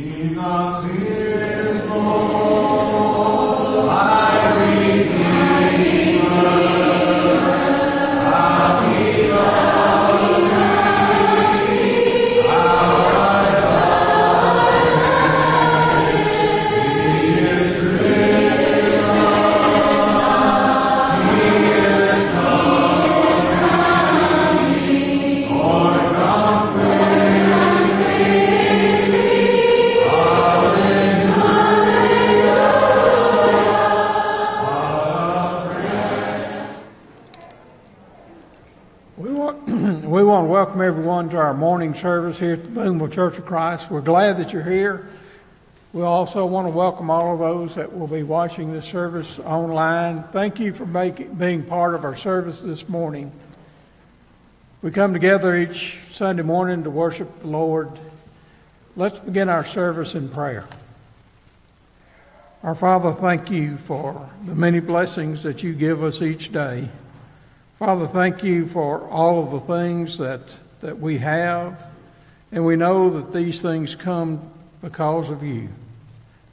Jesus is here at the Boonville Church of Christ. We're glad that you're here. We also want to welcome all of those that will be watching this service online. Thank you for making, being part of our service this morning. We come together each Sunday morning to worship the Lord. Let's begin our service in prayer. Our Father, thank you for the many blessings that you give us each day. Father, thank you for all of the things that, that we have, and we know that these things come because of you.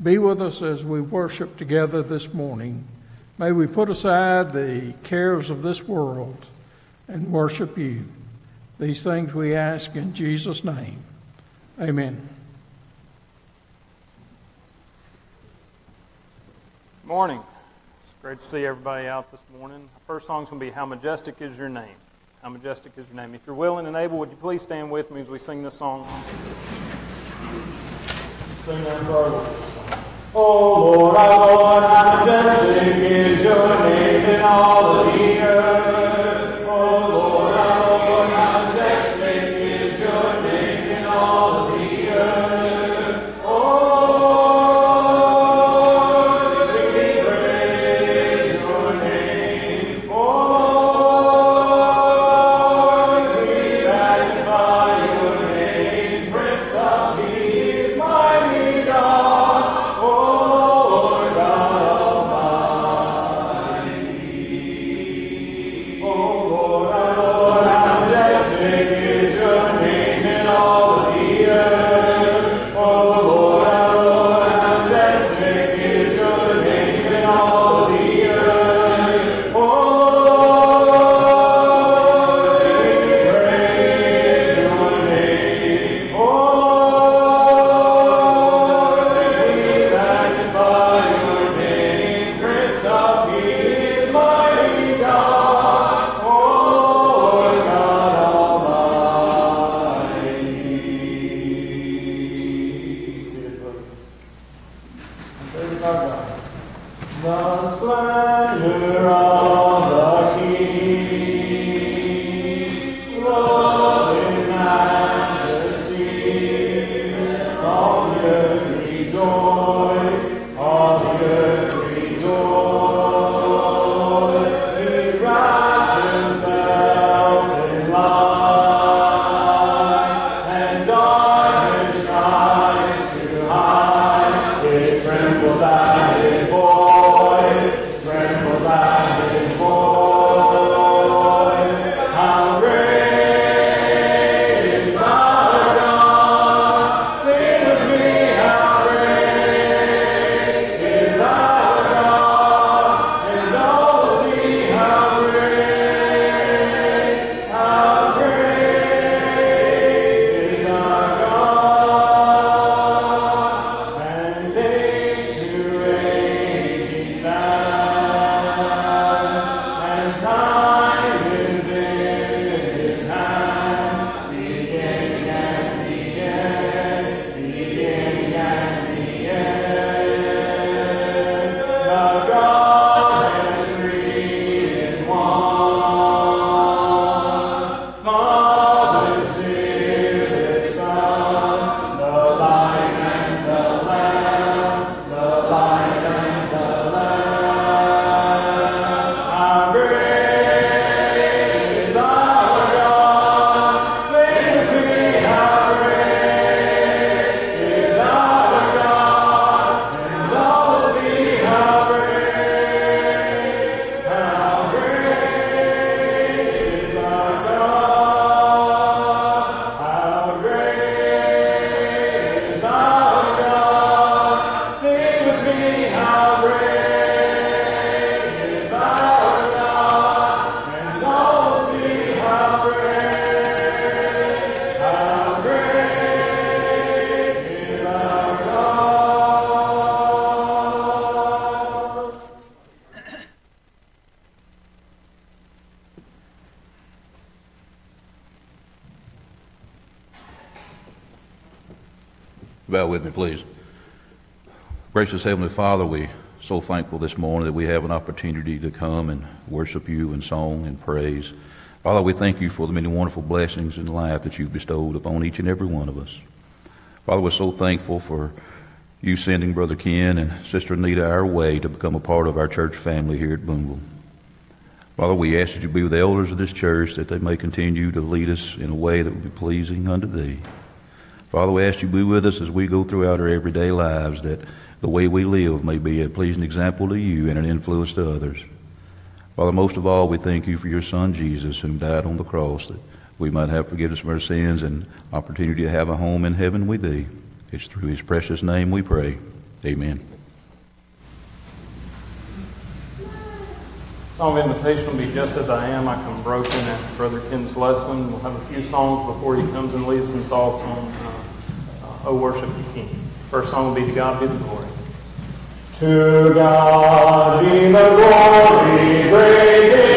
Be with us as we worship together this morning. May we put aside the cares of this world and worship you. These things we ask in Jesus' name. Amen. Morning. It's great to see everybody out this morning. Our first song's going to be How Majestic Is Your Name. How Majestic Is Your Name. If you're willing and able, would you please stand with me as we sing this song? Sing that for. Oh Lord, our Lord, how majestic is your name in all the earth. Please. Gracious Heavenly Father, we so thankful this morning that we have an opportunity to come and worship you in song and praise. Father, we thank you for the many wonderful blessings in life that you've bestowed upon each and every one of us. Father, we're so thankful for you sending Brother Ken and Sister Anita our way to become a part of our church family here at Boonville. Father, we ask that you be with the elders of this church that they may continue to lead us in a way that will be pleasing unto thee. Father, we ask you be with us as we go throughout our everyday lives, that the way we live may be a pleasing example to you and an influence to others. Father, most of all, we thank you for your Son, Jesus, whom died on the cross, that we might have forgiveness of our sins and opportunity to have a home in heaven with thee. It's through his precious name we pray. Amen. Song of invitation will be Just As I Am, I Come Broken after Brother Ken's lesson. We'll have a few songs before he comes and leads some thoughts on uh, O Worship the King. First song will be To God Be the Glory. To God be the glory, great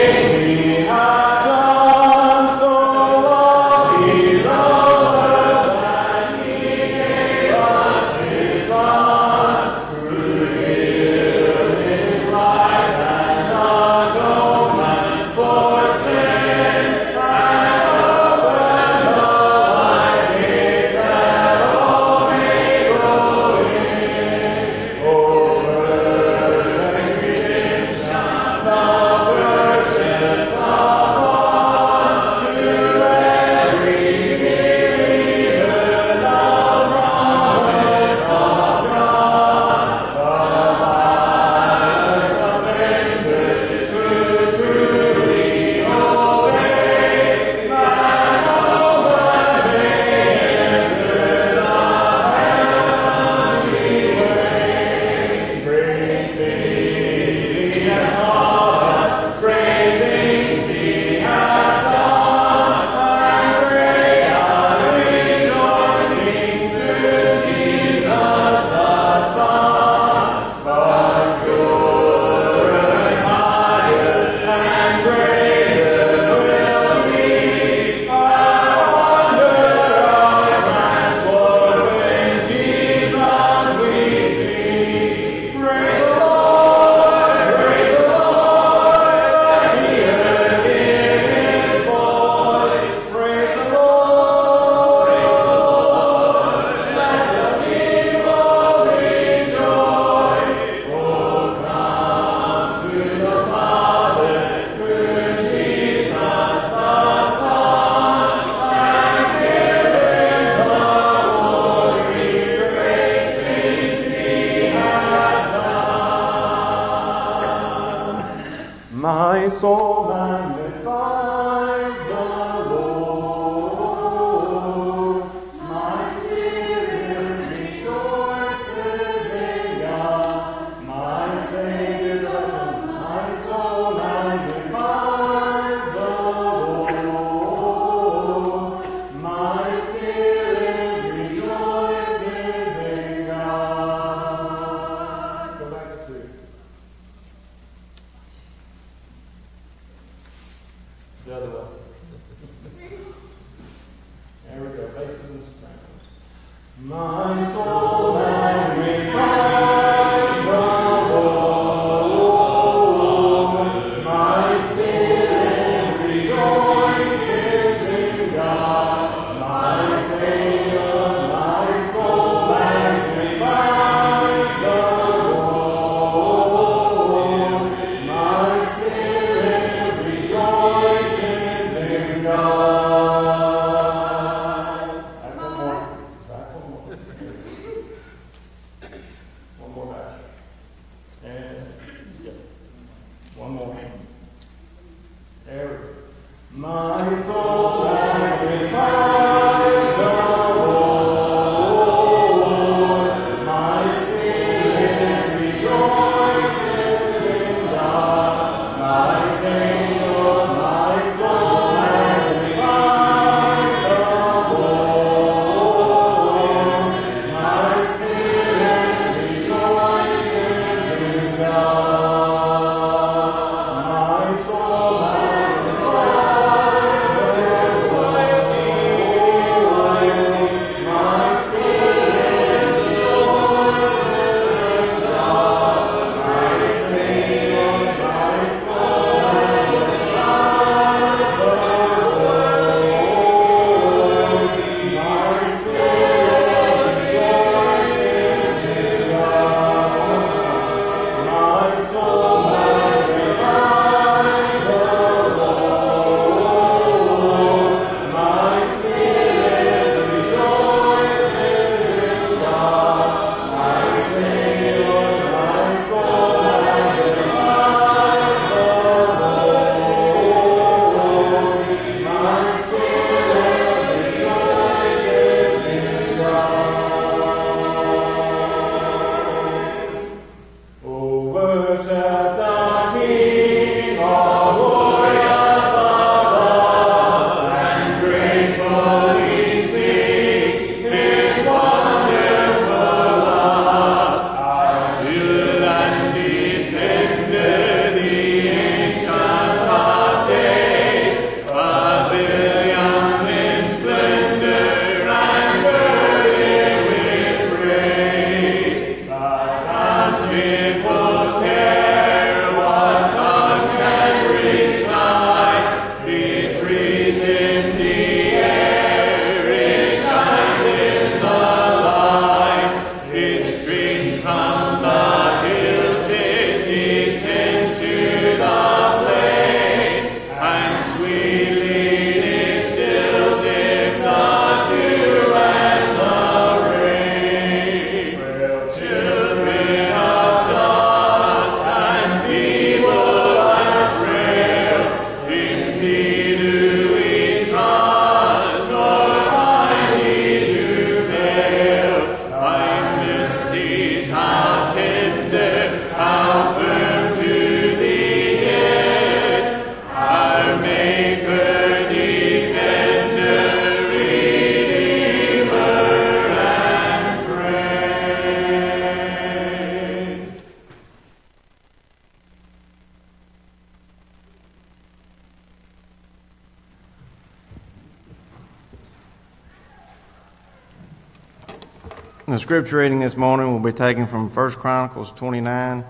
scripture reading this morning will be taken from 1 Chronicles 29,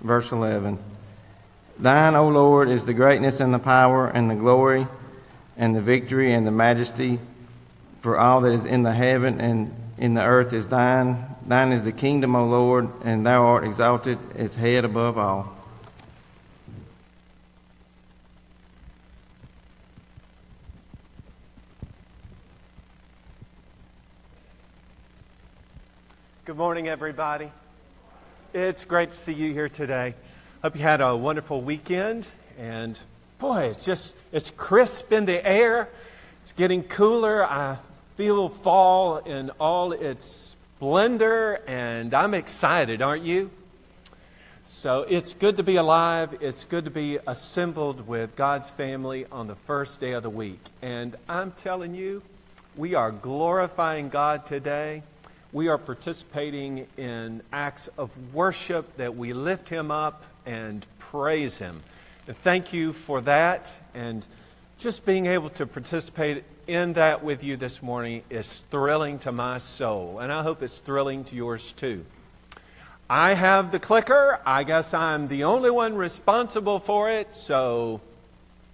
verse 11. Thine, O Lord, is the greatness and the power and the glory and the victory and the majesty, for all that is in the heaven and in the earth is thine. Thine is the kingdom, O Lord, and thou art exalted as head above all. Good morning, everybody. It's great to see you here today. Hope you had a wonderful weekend. And boy, it's just, it's crisp in the air. It's getting cooler. I feel fall in all its splendor, and I'm excited, aren't you? So it's good to be alive. It's good to be assembled with God's family on the first day of the week. And I'm telling you, we are glorifying God today we are participating in acts of worship that we lift Him up and praise Him. And thank you for that. And just being able to participate in that with you this morning is thrilling to my soul. And I hope it's thrilling to yours too. I have the clicker. I guess I'm the only one responsible for it. So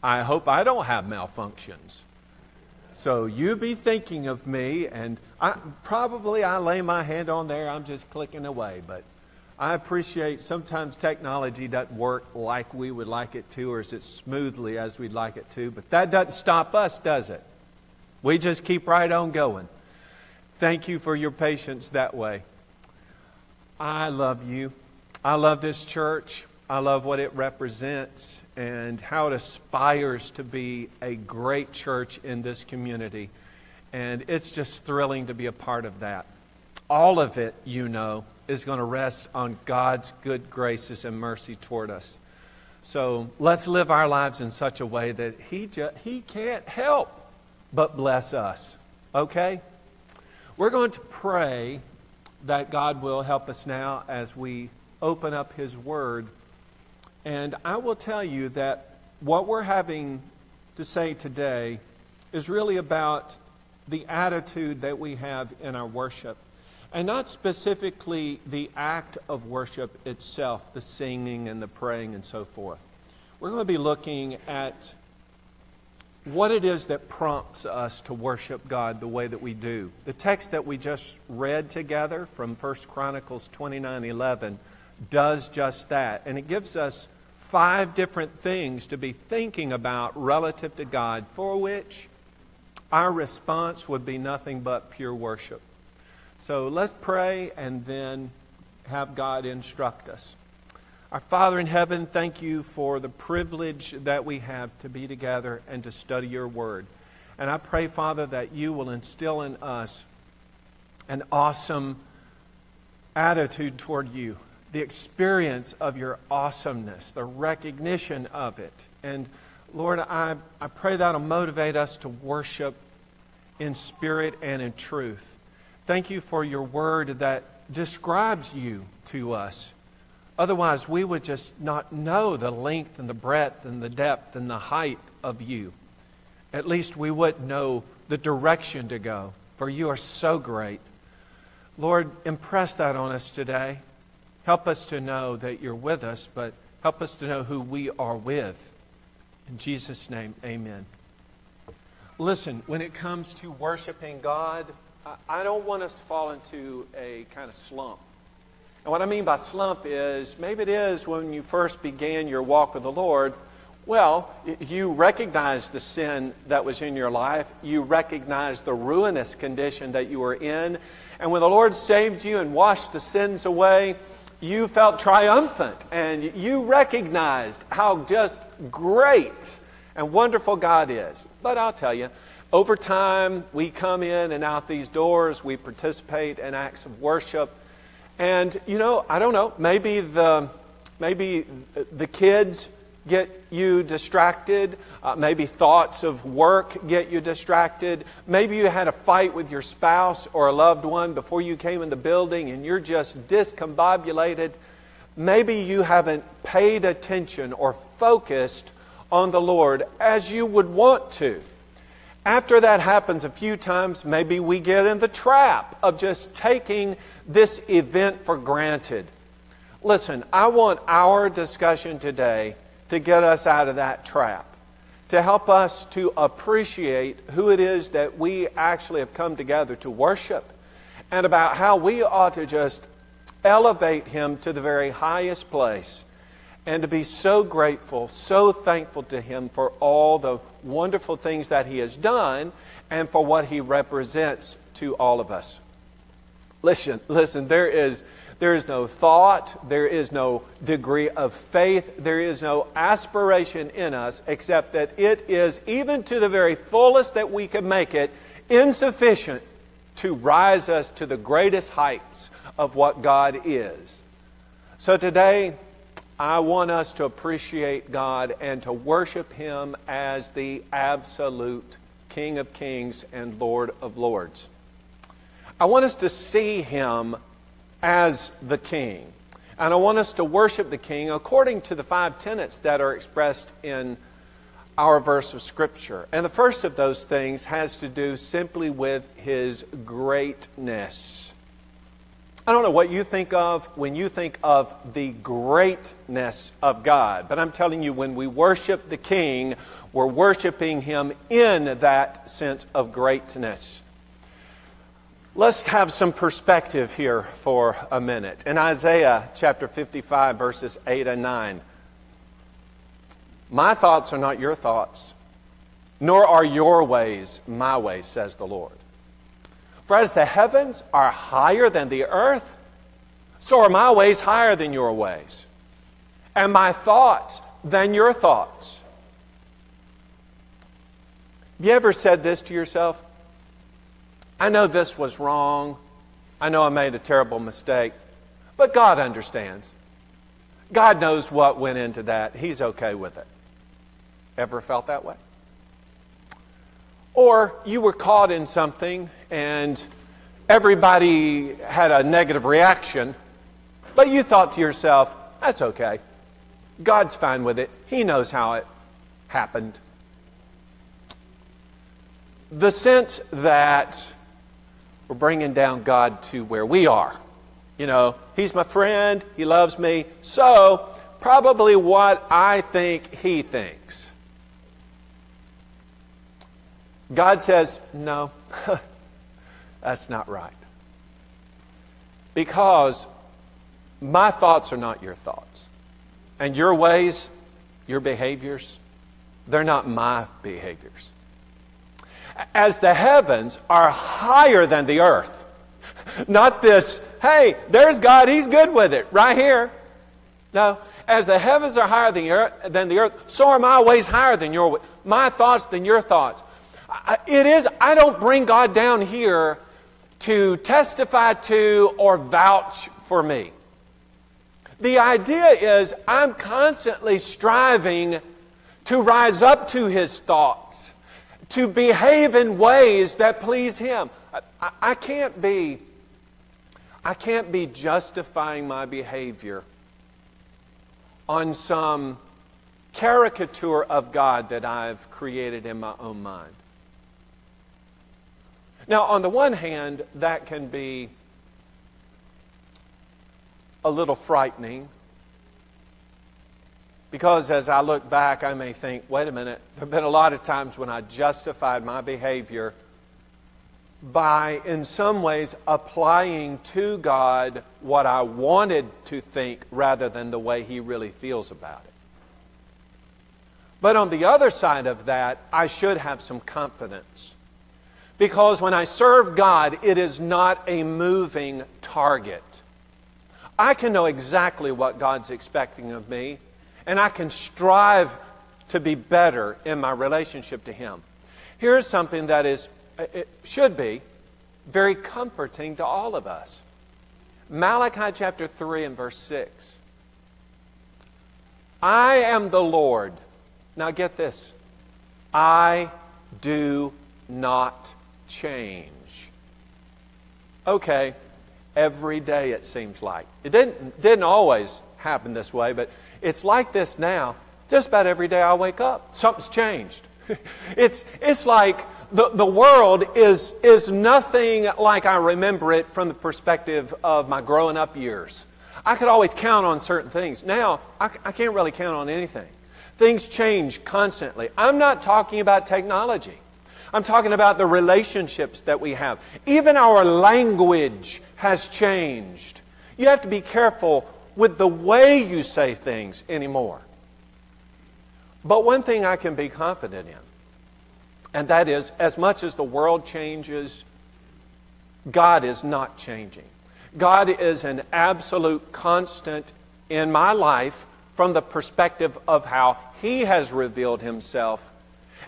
I hope I don't have malfunctions. So you be thinking of me, and I, probably I lay my hand on there, I'm just clicking away. But I appreciate sometimes technology doesn't work like we would like it to, or as smoothly as we'd like it to. But that doesn't stop us, does it? We just keep right on going. Thank you for your patience that way. I love you. I love this church. I love what it represents and how it aspires to be a great church in this community. And it's just thrilling to be a part of that. All of it, you know, is going to rest on God's good graces and mercy toward us. So let's live our lives in such a way that He, ju- he can't help but bless us. Okay? We're going to pray that God will help us now as we open up His Word and I will tell you that what we're having to say today is really about the attitude that we have in our worship. And not specifically the act of worship itself, the singing and the praying and so forth. We're going to be looking at what it is that prompts us to worship God the way that we do. The text that we just read together from 1 Chronicles 29 11 does just that. And it gives us five different things to be thinking about relative to God, for which our response would be nothing but pure worship. So let's pray and then have God instruct us. Our Father in heaven, thank you for the privilege that we have to be together and to study your word. And I pray, Father, that you will instill in us an awesome attitude toward you the experience of your awesomeness, the recognition of it. And Lord, I, I pray that'll motivate us to worship in spirit and in truth. Thank you for your word that describes you to us. Otherwise, we would just not know the length and the breadth and the depth and the height of you. At least we wouldn't know the direction to go, for you are so great. Lord, impress that on us today. Help us to know that you're with us, but help us to know who we are with. In Jesus' name, amen. Listen, when it comes to worshiping God, I don't want us to fall into a kind of slump. And what I mean by slump is maybe it is when you first began your walk with the Lord. Well, you recognized the sin that was in your life. You recognized the ruinous condition that you were in. And when the Lord saved you and washed the sins away, you felt triumphant and you recognized how just great and wonderful God is. But I'll tell you, over time, we come in and out these doors, we participate in acts of worship. And, you know, I don't know, maybe the, maybe the kids get you distracted. Uh, maybe thoughts of work get you distracted. Maybe you had a fight with your spouse or a loved one before you came in the building and you're just discombobulated. Maybe you haven't paid attention or focused on the Lord as you would want to. After that happens a few times, maybe we get in the trap of just taking this event for granted. Listen, I want our discussion today to get us out of that trap, to help us to appreciate who it is that we actually have come together to worship, and about how we ought to just elevate Him to the very highest place and to be so grateful, so thankful to Him for all the wonderful things that He has done and for what He represents to all of us. Listen, listen, there is, there is no thought, there is no degree of faith, there is no aspiration in us except that it is, even to the very fullest that we can make it, insufficient to rise us to the greatest heights of what God is. So today, I want us to appreciate God and to worship Him as the absolute King of Kings and Lord of Lords. I want us to see Him as the King. And I want us to worship the King according to the five tenets that are expressed in our verse of Scripture. And the first of those things has to do simply with His greatness. I don't know what you think of when you think of the greatness of God, but I'm telling you, when we worship the King, we're worshiping Him in that sense of greatness. Let's have some perspective here for a minute. In Isaiah chapter 55, verses 8 and 9, my thoughts are not your thoughts, nor are your ways my ways, says the Lord. For as the heavens are higher than the earth, so are my ways higher than your ways, and my thoughts than your thoughts. Have you ever said this to yourself? I know this was wrong. I know I made a terrible mistake, but God understands. God knows what went into that. He's okay with it. Ever felt that way? Or you were caught in something and everybody had a negative reaction, but you thought to yourself, that's okay. God's fine with it. He knows how it happened. The sense that we're bringing down God to where we are. You know, He's my friend, He loves me, so probably what I think He thinks. God says, no, that's not right. Because my thoughts are not your thoughts. And your ways, your behaviors, they're not my behaviors. As the heavens are higher than the earth, not this, hey, there's God, He's good with it, right here. No, as the heavens are higher than the earth, than the earth so are my ways higher than your ways, my thoughts than your thoughts. It is, I don't bring God down here to testify to or vouch for me. The idea is I'm constantly striving to rise up to His thoughts, to behave in ways that please Him. I, I can't be, I can't be justifying my behavior on some caricature of God that I've created in my own mind. Now, on the one hand, that can be a little frightening because as I look back, I may think, wait a minute, there have been a lot of times when I justified my behavior by, in some ways, applying to God what I wanted to think rather than the way He really feels about it. But on the other side of that, I should have some confidence because when I serve God, it is not a moving target. I can know exactly what God's expecting of me, and I can strive to be better in my relationship to Him. Here's something that is, uh, it should be, very comforting to all of us. Malachi chapter 3 and verse 6. I am the Lord. Now get this. I do not change. Okay, every day it seems like. It didn't, didn't always happen this way, but it's like this now. Just about every day I wake up, something's changed. it's, it's like the, the world is, is nothing like I remember it from the perspective of my growing up years. I could always count on certain things. Now, I, I can't really count on anything. Things change constantly. I'm not talking about technology. I'm talking about the relationships that we have. Even our language has changed. You have to be careful with the way you say things anymore. But one thing I can be confident in, and that is as much as the world changes, God is not changing. God is an absolute constant in my life from the perspective of how He has revealed Himself.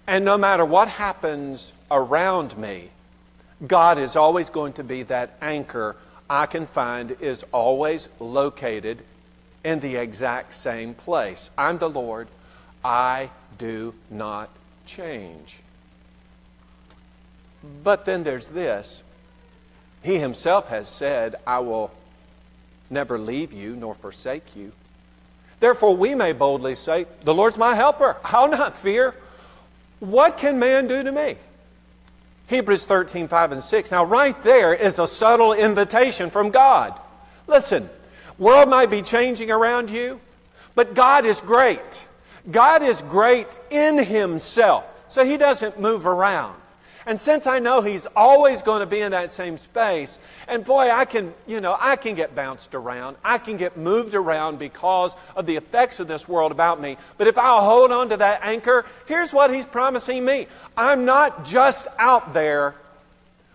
And no matter what happens around me, God is always going to be that anchor I can find is always located in the exact same place. I'm the Lord. I do not change. But then there's this He Himself has said, I will never leave you nor forsake you. Therefore, we may boldly say, The Lord's my helper. I'll not fear. What can man do to me? Hebrews 13, 5 and 6. Now, right there is a subtle invitation from God. Listen, world might be changing around you, but God is great. God is great in Himself, so He doesn't move around. And since I know He's always going to be in that same space, and boy, I can, you know, I can get bounced around. I can get moved around because of the effects of this world about me. But if I'll hold on to that anchor, here's what He's promising me I'm not just out there,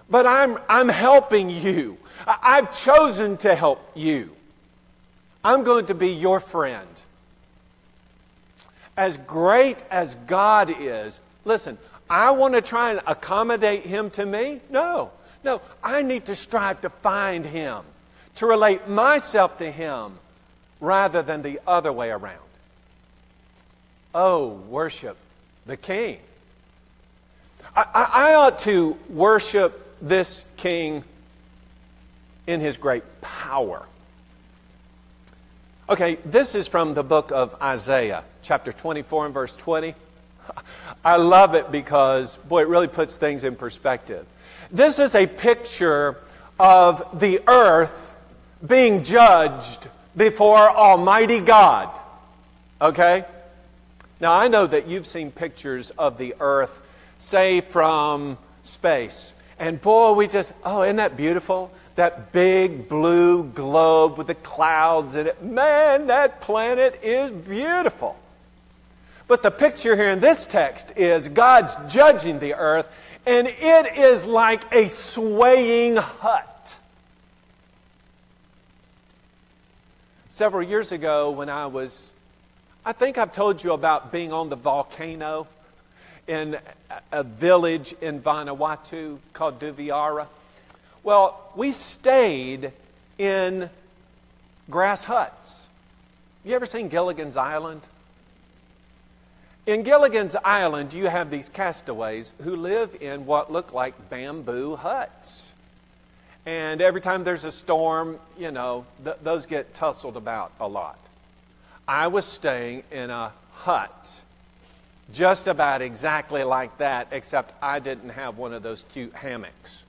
but I'm, I'm helping you. I've chosen to help you. I'm going to be your friend. As great as God is, listen, I want to try and accommodate him to me? No. No, I need to strive to find him, to relate myself to him rather than the other way around. Oh, worship the King. I, I, I ought to worship this King in his great power. Okay, this is from the book of Isaiah, chapter 24 and verse 20. I love it because, boy, it really puts things in perspective. This is a picture of the earth being judged before Almighty God. Okay? Now, I know that you've seen pictures of the earth, say, from space. And boy, we just, oh, isn't that beautiful? That big blue globe with the clouds in it. Man, that planet is beautiful. But the picture here in this text is God's judging the earth, and it is like a swaying hut. Several years ago, when I was, I think I've told you about being on the volcano in a village in Vanuatu called Duviara. Well, we stayed in grass huts. You ever seen Gilligan's Island? In Gilligan's Island, you have these castaways who live in what look like bamboo huts. And every time there's a storm, you know, th- those get tussled about a lot. I was staying in a hut just about exactly like that, except I didn't have one of those cute hammocks.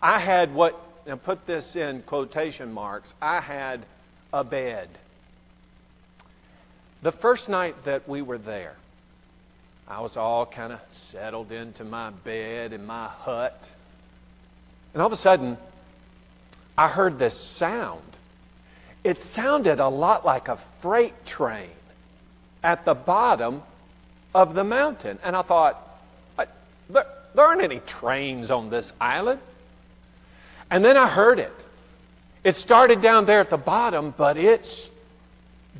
I had what, and put this in quotation marks, I had a bed. The first night that we were there, I was all kind of settled into my bed in my hut. And all of a sudden, I heard this sound. It sounded a lot like a freight train at the bottom of the mountain. And I thought, there, there aren't any trains on this island. And then I heard it. It started down there at the bottom, but it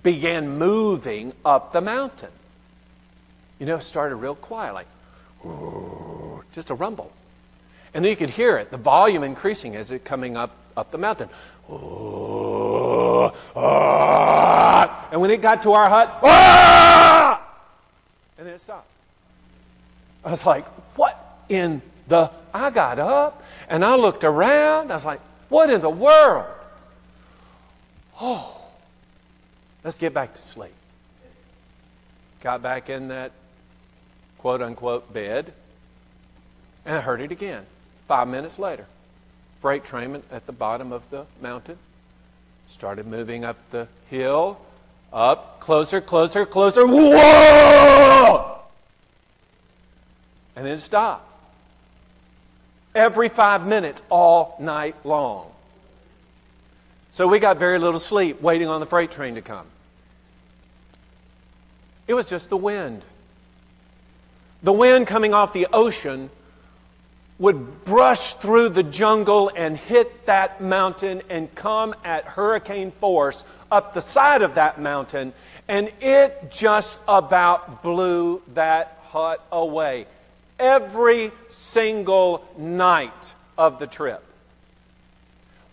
began moving up the mountain. You know, started real quiet, like, just a rumble. And then you could hear it, the volume increasing as it coming up, up the mountain. And when it got to our hut, and then it stopped. I was like, what in the. I got up and I looked around. I was like, what in the world? Oh, let's get back to sleep. Got back in that quote unquote bed. And I heard it again. Five minutes later, freight train at the bottom of the mountain started moving up the hill, up, closer, closer, closer. Whoa! And then stop. Every five minutes, all night long. So we got very little sleep waiting on the freight train to come. It was just the wind. The wind coming off the ocean would brush through the jungle and hit that mountain and come at hurricane force up the side of that mountain, and it just about blew that hut away every single night of the trip,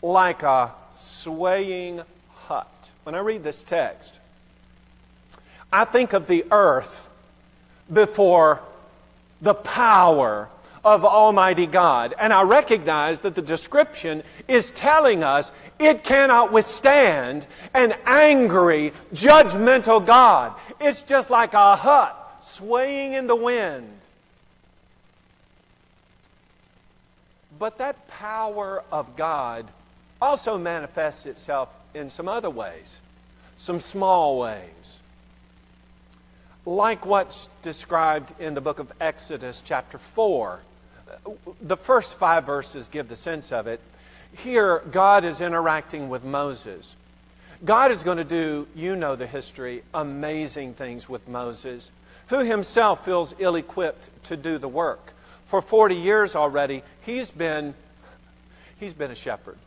like a swaying hut. When I read this text, I think of the earth before the power of Almighty God. And I recognize that the description is telling us it cannot withstand an angry, judgmental God. It's just like a hut swaying in the wind. But that power of God also manifests itself in some other ways, some small ways. Like what's described in the book of Exodus, chapter 4. The first five verses give the sense of it. Here, God is interacting with Moses. God is going to do, you know the history, amazing things with Moses, who himself feels ill equipped to do the work for 40 years already, he's been, he's been a shepherd.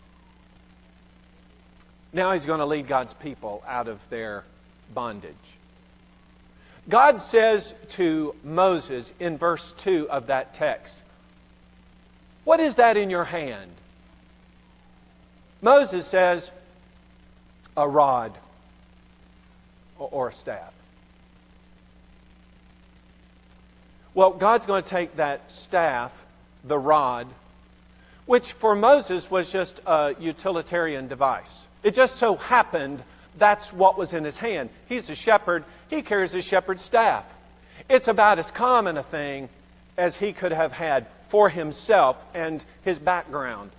Now he's going to lead God's people out of their bondage. God says to Moses in verse 2 of that text, What is that in your hand? Moses says, A rod or a staff. Well, God's going to take that staff, the rod, which for Moses was just a utilitarian device. It just so happened that's what was in his hand. He's a shepherd, he carries a shepherd's staff. It's about as common a thing as he could have had for himself and his background.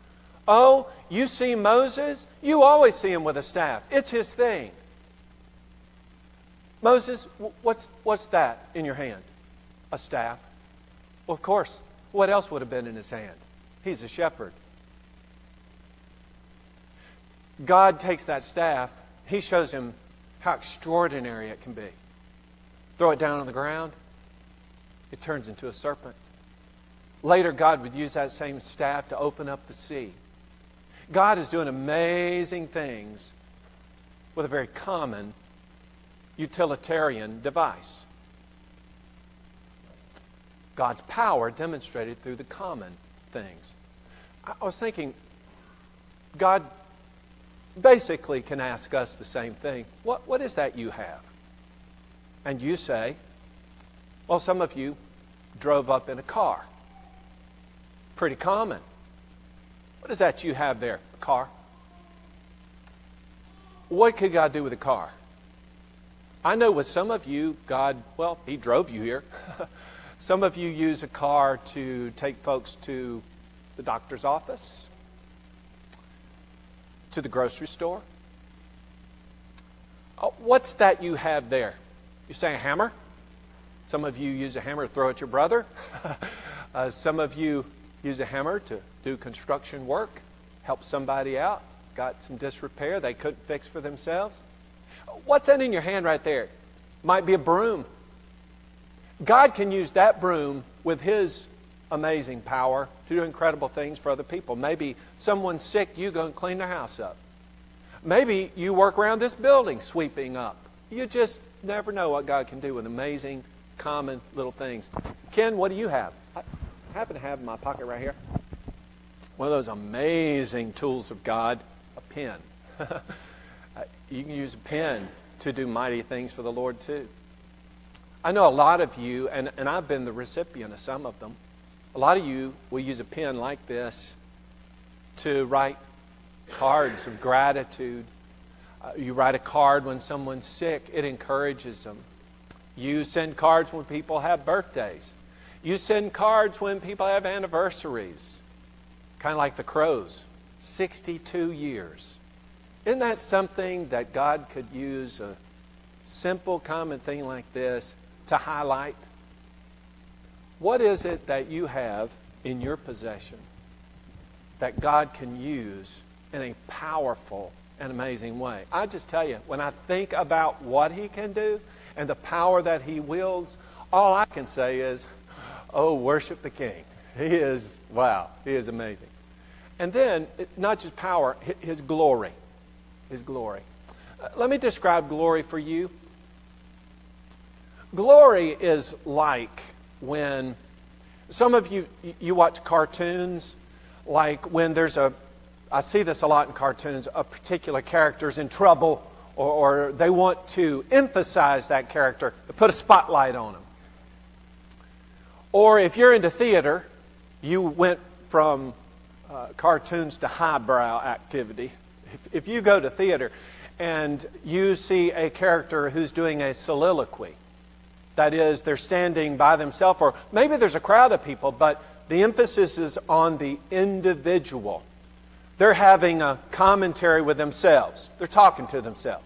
Oh, you see Moses? You always see him with a staff. It's his thing. Moses, what's, what's that in your hand? a staff? Well, of course. What else would have been in his hand? He's a shepherd. God takes that staff, he shows him how extraordinary it can be. Throw it down on the ground, it turns into a serpent. Later, God would use that same staff to open up the sea. God is doing amazing things with a very common utilitarian device. God's power demonstrated through the common things. I was thinking, God basically can ask us the same thing. What, what is that you have? And you say, well, some of you drove up in a car. Pretty common. What is that you have there? A car? What could God do with a car? I know with some of you, God, well, He drove you here. Some of you use a car to take folks to the doctor's office, to the grocery store. Oh, what's that you have there? You say a hammer? Some of you use a hammer to throw at your brother. uh, some of you use a hammer to do construction work, help somebody out, got some disrepair they couldn't fix for themselves. What's that in your hand right there? Might be a broom. God can use that broom with His amazing power to do incredible things for other people. Maybe someone's sick, you go and clean their house up. Maybe you work around this building sweeping up. You just never know what God can do with amazing, common little things. Ken, what do you have? I happen to have in my pocket right here one of those amazing tools of God, a pen. Uh, you can use a pen to do mighty things for the Lord too. I know a lot of you, and, and I've been the recipient of some of them, a lot of you will use a pen like this to write cards of gratitude. You write a card when someone's sick, it encourages them. You send cards when people have birthdays. You send cards when people have anniversaries, kind of like the crows 62 years. Isn't that something that God could use a simple, common thing like this to highlight? What is it that you have in your possession that God can use in a powerful and amazing way? I just tell you, when I think about what He can do and the power that He wields, all I can say is, oh, worship the King. He is, wow, He is amazing. And then, not just power, His glory. His glory. Uh, let me describe glory for you. Glory is like when some of you you watch cartoons like when there's a I see this a lot in cartoons a particular character's in trouble or, or they want to emphasize that character put a spotlight on them or if you're into theater you went from uh, cartoons to highbrow activity if, if you go to theater and you see a character who's doing a soliloquy that is, they're standing by themselves, or maybe there's a crowd of people, but the emphasis is on the individual. They're having a commentary with themselves, they're talking to themselves.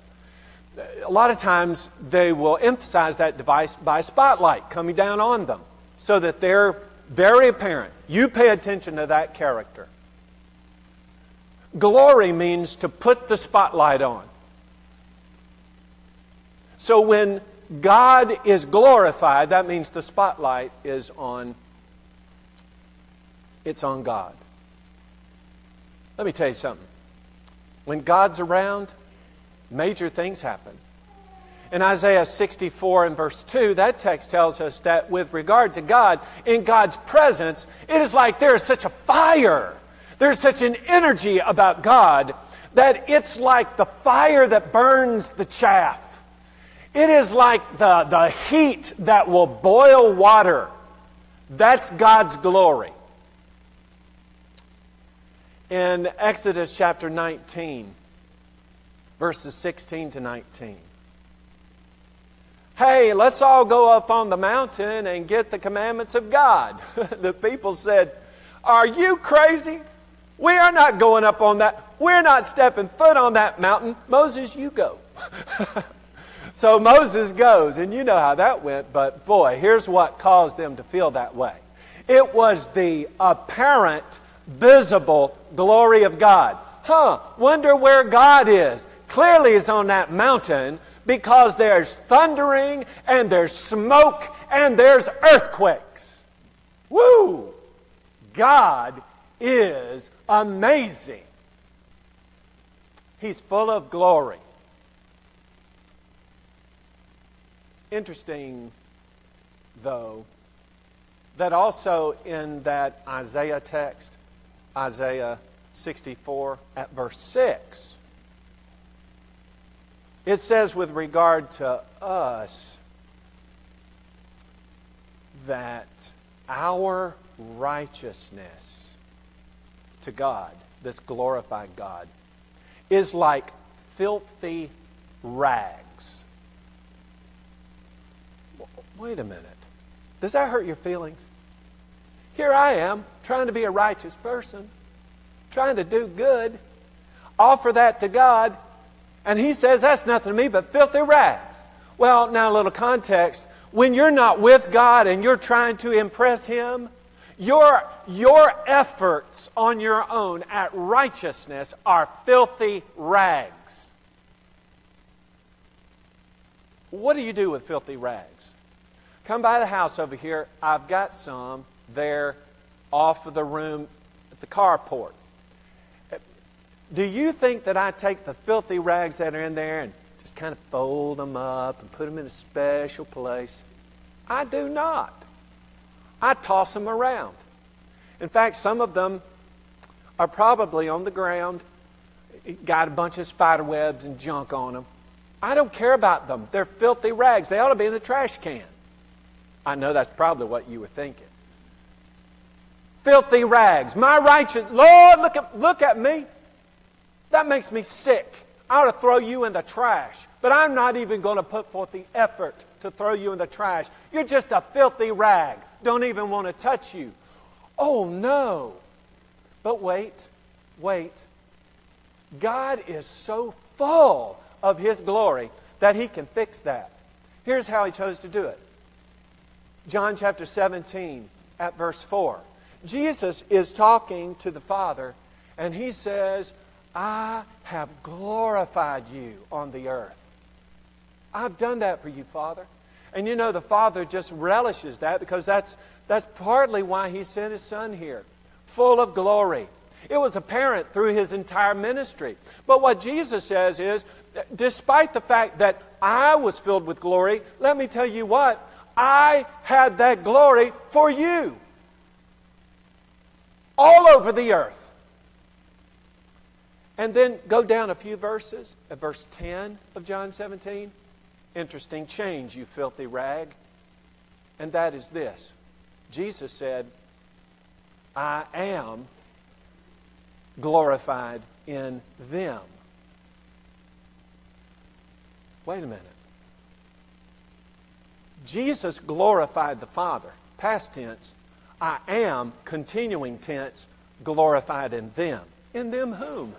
A lot of times they will emphasize that device by spotlight coming down on them so that they're very apparent. You pay attention to that character. Glory means to put the spotlight on. So when God is glorified, that means the spotlight is on it's on God. Let me tell you something. When God's around, major things happen. In Isaiah 64 and verse 2, that text tells us that with regard to God, in God's presence, it is like there is such a fire. There's such an energy about God that it's like the fire that burns the chaff. It is like the, the heat that will boil water. That's God's glory. In Exodus chapter 19, verses 16 to 19. Hey, let's all go up on the mountain and get the commandments of God. the people said, Are you crazy? We are not going up on that. We're not stepping foot on that mountain. Moses, you go. So Moses goes, and you know how that went, but boy, here's what caused them to feel that way it was the apparent, visible glory of God. Huh, wonder where God is. Clearly, He's on that mountain because there's thundering and there's smoke and there's earthquakes. Woo! God is amazing. He's full of glory. Interesting, though, that also in that Isaiah text, Isaiah 64 at verse 6, it says with regard to us that our righteousness to God, this glorified God, is like filthy rags wait a minute. Does that hurt your feelings? Here I am, trying to be a righteous person, trying to do good, offer that to God, and He says that's nothing to me but filthy rags. Well, now a little context. When you're not with God and you're trying to impress Him, your, your efforts on your own at righteousness are filthy rags. What do you do with filthy rags? Come by the house over here. I've got some there off of the room at the carport. Do you think that I take the filthy rags that are in there and just kind of fold them up and put them in a special place? I do not. I toss them around. In fact, some of them are probably on the ground, got a bunch of spider webs and junk on them. I don't care about them. They're filthy rags. They ought to be in the trash can. I know that's probably what you were thinking. Filthy rags. My righteous, Lord, look at, look at me. That makes me sick. I ought to throw you in the trash. But I'm not even going to put forth the effort to throw you in the trash. You're just a filthy rag. don't even want to touch you. Oh no. But wait, wait. God is so full of His glory that He can fix that. Here's how He chose to do it John chapter 17, at verse 4. Jesus is talking to the Father, and He says, I have glorified you on the earth. I've done that for you, Father. And you know, the Father just relishes that because that's, that's partly why He sent His Son here, full of glory. It was apparent through His entire ministry. But what Jesus says is, despite the fact that I was filled with glory, let me tell you what, I had that glory for you. All over the earth. And then go down a few verses at verse 10 of John 17. Interesting change, you filthy rag. And that is this Jesus said, I am glorified in them. Wait a minute. Jesus glorified the Father, past tense. I am, continuing tense, glorified in them. In them whom?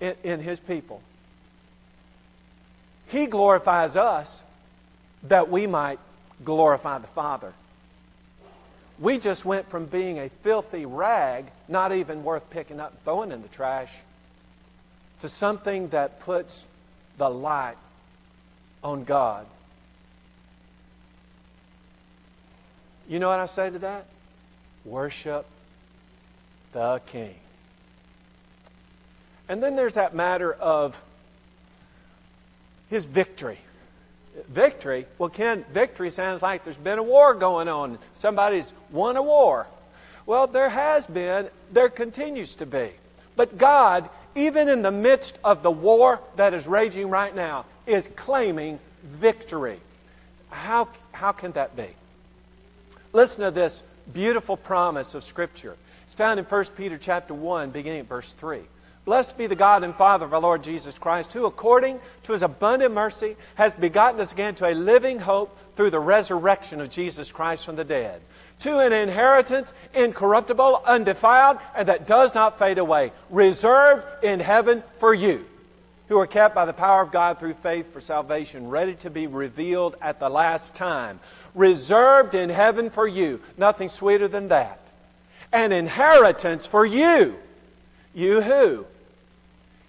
In, in His people. He glorifies us that we might glorify the Father. We just went from being a filthy rag, not even worth picking up throwing in the trash, to something that puts the light on God. You know what I say to that? Worship the King. And then there's that matter of his victory. Victory? Well, Ken, victory sounds like there's been a war going on. Somebody's won a war. Well, there has been, there continues to be. But God, even in the midst of the war that is raging right now, is claiming victory. How, how can that be? Listen to this beautiful promise of Scripture. It's found in 1 Peter chapter 1, beginning at verse 3. Blessed be the God and Father of our Lord Jesus Christ, who, according to his abundant mercy, has begotten us again to a living hope through the resurrection of Jesus Christ from the dead, to an inheritance incorruptible, undefiled, and that does not fade away, reserved in heaven for you, who are kept by the power of God through faith for salvation, ready to be revealed at the last time reserved in heaven for you. Nothing sweeter than that. An inheritance for you. You who?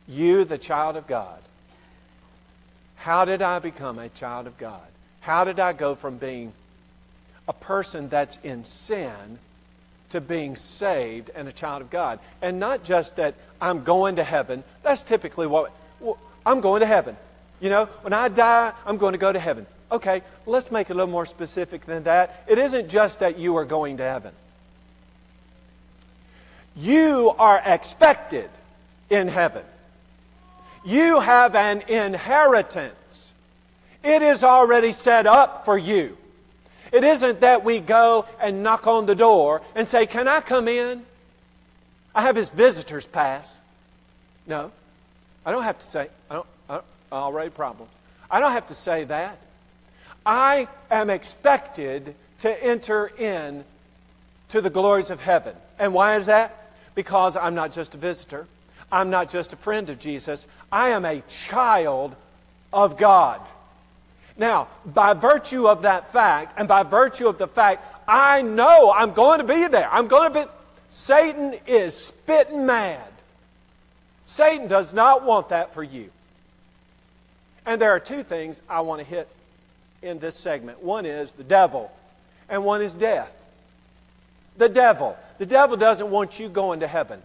You, the child of God. How did I become a child of God? How did I go from being a person that's in sin to being saved and a child of God? And not just that I'm going to heaven. That's typically what I'm going to heaven. You know, when I die, I'm going to go to heaven. Okay, let's make it a little more specific than that. It isn't just that you are going to heaven. You are expected in heaven. You have an inheritance. It is already set up for you. It isn't that we go and knock on the door and say, Can I come in? I have his visitor's pass. No, I don't have to say, I don't, I don't already problem. I don't have to say that. I am expected to enter in to the glories of heaven. And why is that? Because I'm not just a visitor. I'm not just a friend of Jesus. I am a child of God. Now, by virtue of that fact, and by virtue of the fact I know I'm going to be there, I'm going to be. Satan is spitting mad. Satan does not want that for you. And there are two things I want to hit in this segment. One is the devil, and one is death. The devil. The devil doesn't want you going to heaven.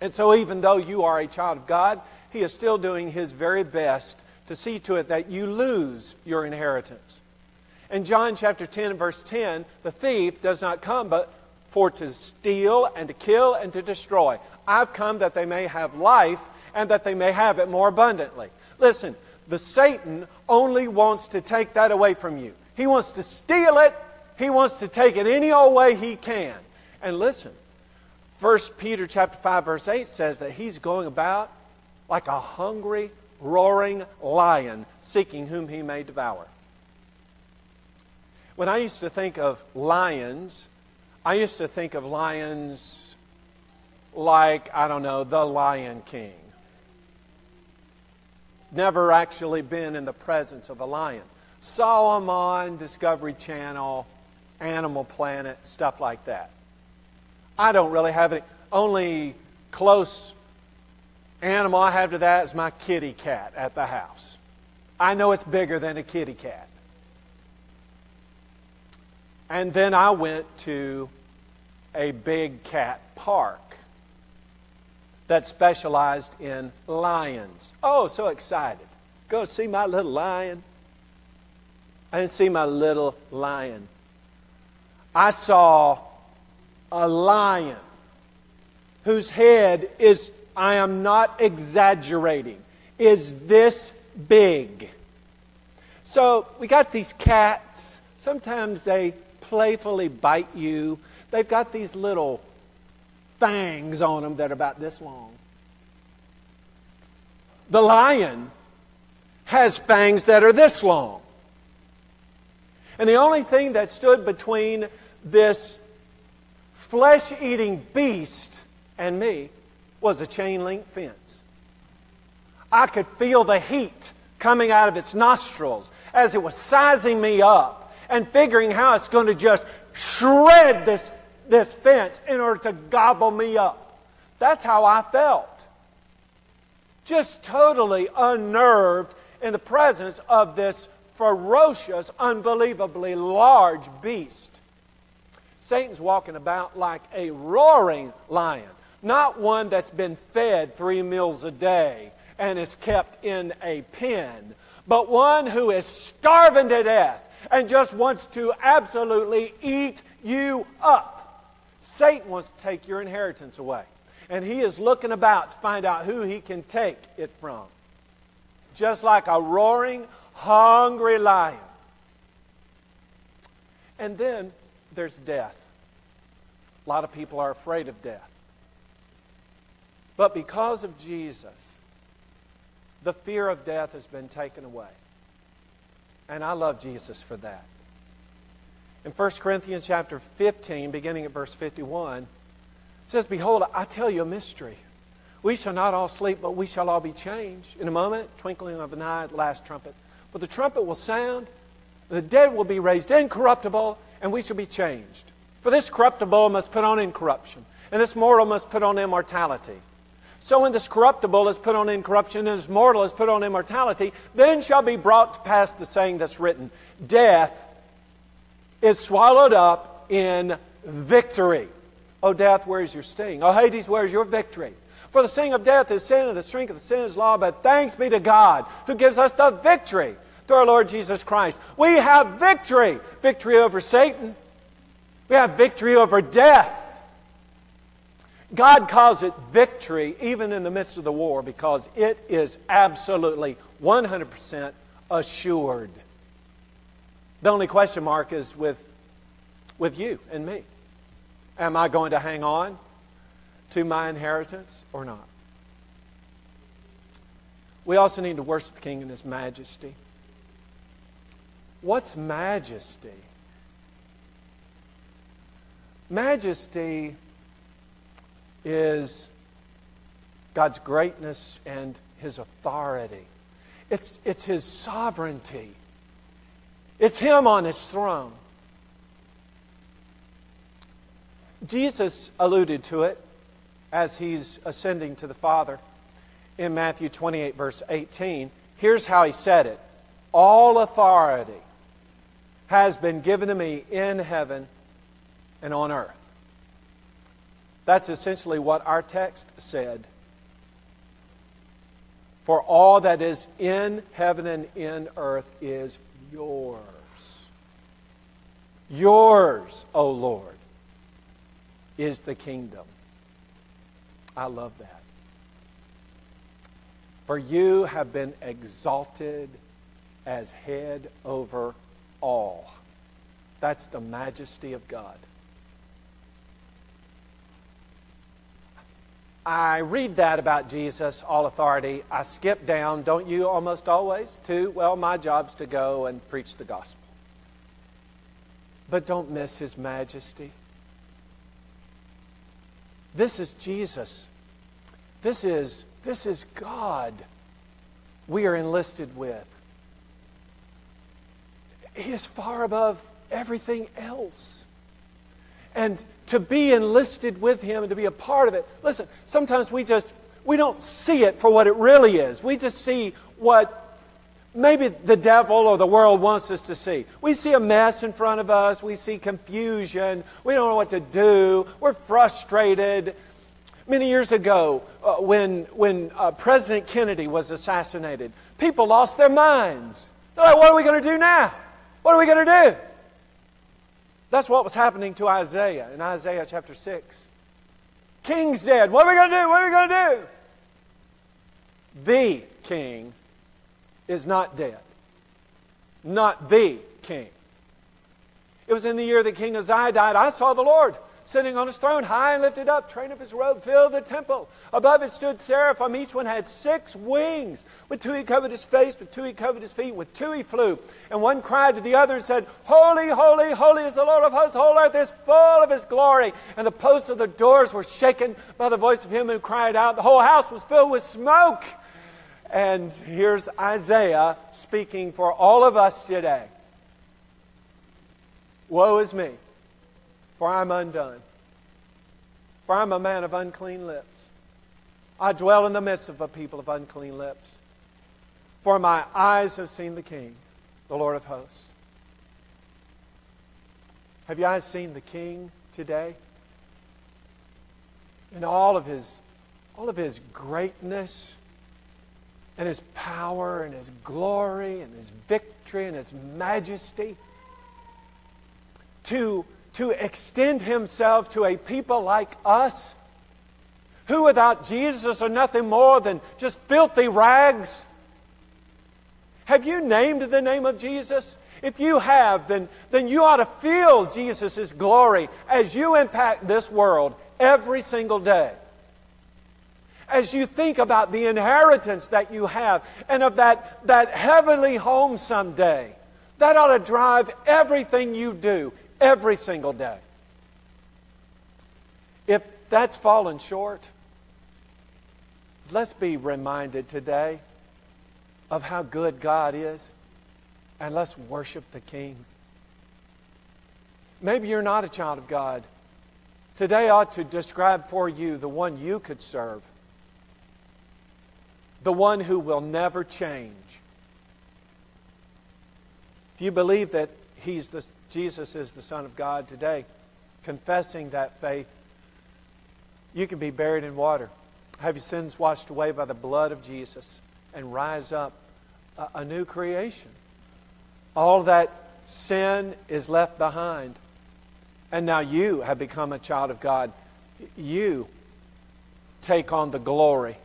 And so, even though you are a child of God, he is still doing his very best to see to it that you lose your inheritance. In John chapter 10 verse 10, the thief does not come but for to steal and to kill and to destroy. I've come that they may have life and that they may have it more abundantly. Listen, the Satan only wants to take that away from you. He wants to steal it. He wants to take it any old way he can. And listen, 1 Peter chapter 5 verse 8 says that he's going about like a hungry, roaring lion seeking whom he may devour. When I used to think of lions, I used to think of lions like, I don't know, the Lion King. Never actually been in the presence of a lion. Saw them on Discovery Channel, Animal Planet, stuff like that. I don't really have any. Only close animal I have to that is my kitty cat at the house. I know it's bigger than a kitty cat. And then I went to a big cat park that specialized in lions. Oh, so excited. Go see my little lion. I didn't see my little lion. I saw a lion whose head is, I am not exaggerating, is this big. So we got these cats. Sometimes they playfully bite you. They've got these little fangs on them that are about this long. The lion has fangs that are this long. And the only thing that stood between this flesh eating beast and me was a chain link fence. I could feel the heat coming out of its nostrils as it was sizing me up and figuring how it's going to just shred this, this fence in order to gobble me up. That's how I felt. Just totally unnerved in the presence of this ferocious, unbelievably large beast. Satan's walking about like a roaring lion, not one that's been fed three meals a day and is kept in a pen, but one who is starving to death and just wants to absolutely eat you up. Satan wants to take your inheritance away. And he is looking about to find out who he can take it from. Just like a roaring, hungry lion. And then there's death. A lot of people are afraid of death. But because of Jesus, the fear of death has been taken away. And I love Jesus for that. In 1 Corinthians chapter 15, beginning at verse 51, it says, Behold, I tell you a mystery. We shall not all sleep, but we shall all be changed. In a moment, twinkling of an eye, the last trumpet. But the trumpet will sound, the dead will be raised incorruptible, and we shall be changed. For this corruptible must put on incorruption, and this mortal must put on immortality. So when this corruptible is put on incorruption and this mortal is put on immortality, then shall be brought to pass the saying that's written Death is swallowed up in victory. O death, where's your sting? O Hades, where's your victory? For the sting of death is sin, and the strength of sin is law, but thanks be to God who gives us the victory through our Lord Jesus Christ. We have victory victory over Satan, we have victory over death. God calls it victory even in the midst of the war because it is absolutely 100% assured. The only question mark is with, with you and me. Am I going to hang on to my inheritance or not? We also need to worship the King in His majesty. What's majesty? Majesty is God's greatness and His authority. It's, it's His sovereignty. It's Him on His throne. Jesus alluded to it as He's ascending to the Father in Matthew 28, verse 18. Here's how He said it All authority has been given to me in heaven and on earth. That's essentially what our text said. For all that is in heaven and in earth is yours. Yours, O Lord, is the kingdom. I love that. For you have been exalted as head over all. That's the majesty of God. I read that about Jesus, all authority. I skip down, don't you almost always, to, well, my job's to go and preach the gospel. but don't miss his majesty. This is Jesus. This is, this is God we are enlisted with. He is far above everything else. And to be enlisted with Him and to be a part of it, listen, sometimes we just, we don't see it for what it really is. We just see what maybe the devil or the world wants us to see. We see a mess in front of us. We see confusion. We don't know what to do. We're frustrated. Many years ago, uh, when, when uh, President Kennedy was assassinated, people lost their minds. They're like, what are we going to do now? What are we going to do? That's what was happening to Isaiah in Isaiah chapter 6. King's dead. What are we going to do? What are we going to do? The king is not dead. Not the king. It was in the year that King Uzziah died. I saw the Lord sitting on his throne, high and lifted up. Train of his robe filled the temple. Above it stood seraphim. Each one had six wings. With two he covered his face, with two he covered his feet, with two he flew. And one cried to the other and said, Holy, holy, holy is the Lord of hosts. Whole earth is full of his glory. And the posts of the doors were shaken by the voice of him who cried out. The whole house was filled with smoke. And here's Isaiah speaking for all of us today. Woe is me, for I'm undone. For I'm a man of unclean lips. I dwell in the midst of a people of unclean lips. For my eyes have seen the King, the Lord of hosts. Have you guys seen the King today? In all of his, all of his greatness and his power and his glory and his victory and his majesty to, to extend himself to a people like us who without Jesus are nothing more than just filthy rags. Have you named the name of Jesus? If you have, then, then you ought to feel Jesus' glory as you impact this world every single day. As you think about the inheritance that you have and of that, that heavenly home someday, that ought to drive everything you do every single day. If that's fallen short, let's be reminded today of how good God is and let's worship the King. Maybe you're not a child of God. Today ought to describe for you the one you could serve, the one who will never change. If you believe that he's the, Jesus is the Son of God today, confessing that faith, you can be buried in water, have your sins washed away by the blood of Jesus, and rise up a, a new creation. All that sin is left behind. And now you have become a child of God. You take on the glory.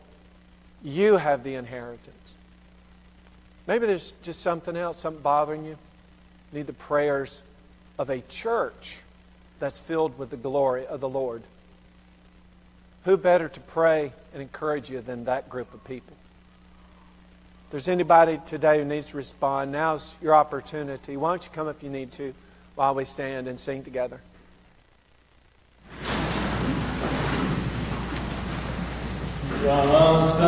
You have the inheritance. Maybe there's just something else, something bothering you. Need the prayers of a church that's filled with the glory of the Lord. Who better to pray and encourage you than that group of people? If there's anybody today who needs to respond, now's your opportunity. Why don't you come if you need to while we stand and sing together? Just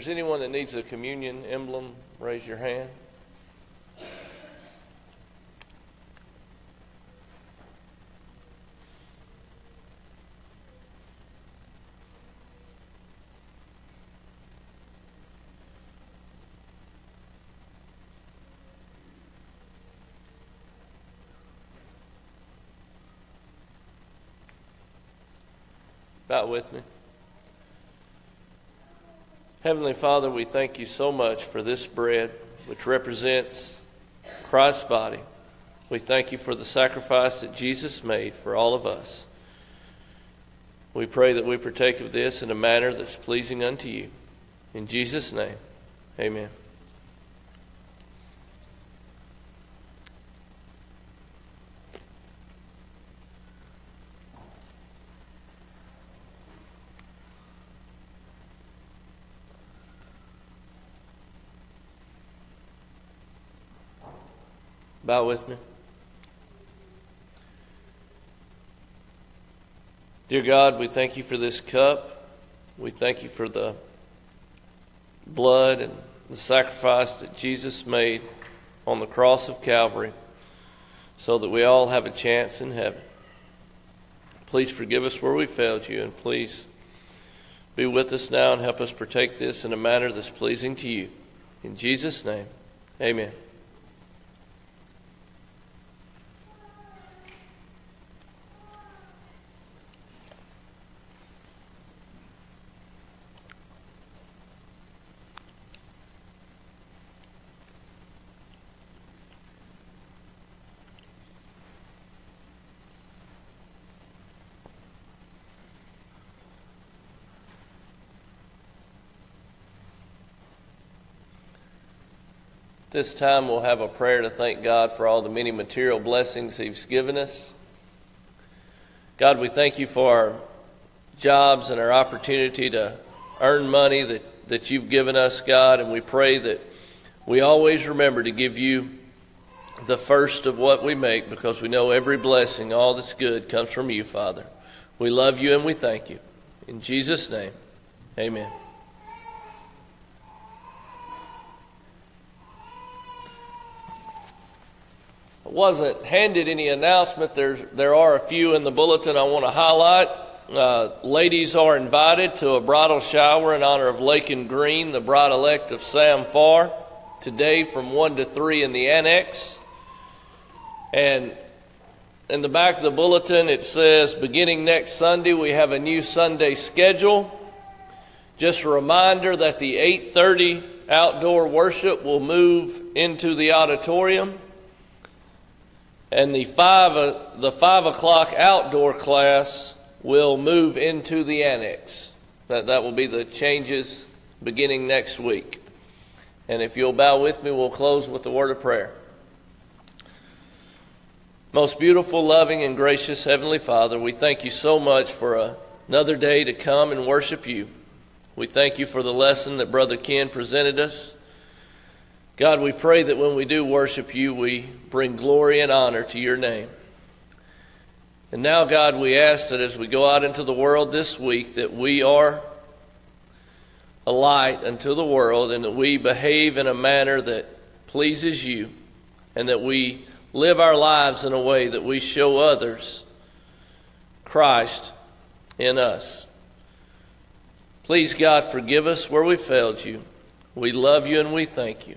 there's anyone that needs a communion emblem, raise your hand. Bow with me. Heavenly Father, we thank you so much for this bread, which represents Christ's body. We thank you for the sacrifice that Jesus made for all of us. We pray that we partake of this in a manner that's pleasing unto you. In Jesus' name, amen. Bow with me. Dear God, we thank you for this cup. We thank you for the blood and the sacrifice that Jesus made on the cross of Calvary so that we all have a chance in heaven. Please forgive us where we failed you, and please be with us now and help us partake this in a manner that's pleasing to you. In Jesus' name, amen. This time we'll have a prayer to thank God for all the many material blessings He's given us. God, we thank you for our jobs and our opportunity to earn money that, that you've given us, God, and we pray that we always remember to give you the first of what we make because we know every blessing, all that's good, comes from you, Father. We love you and we thank you. In Jesus' name, amen. Wasn't handed any announcement. There's, there are a few in the bulletin I want to highlight. Uh, ladies are invited to a bridal shower in honor of Lakin Green, the bride elect of Sam Farr, today from 1 to 3 in the annex. And in the back of the bulletin, it says beginning next Sunday, we have a new Sunday schedule. Just a reminder that the 8:30 outdoor worship will move into the auditorium and the five the five o'clock outdoor class will move into the annex. That that will be the changes beginning next week. And if you'll bow with me, we'll close with a word of prayer. Most beautiful, loving, and gracious Heavenly Father, we thank you so much for another day to come and worship you. We thank you for the lesson that Brother Ken presented us. God, we pray that when we do worship you, we bring glory and honor to your name. And now, God, we ask that as we go out into the world this week, that we are a light unto the world and that we behave in a manner that pleases you and that we live our lives in a way that we show others Christ in us. Please, God, forgive us where we failed you. We love you and we thank you.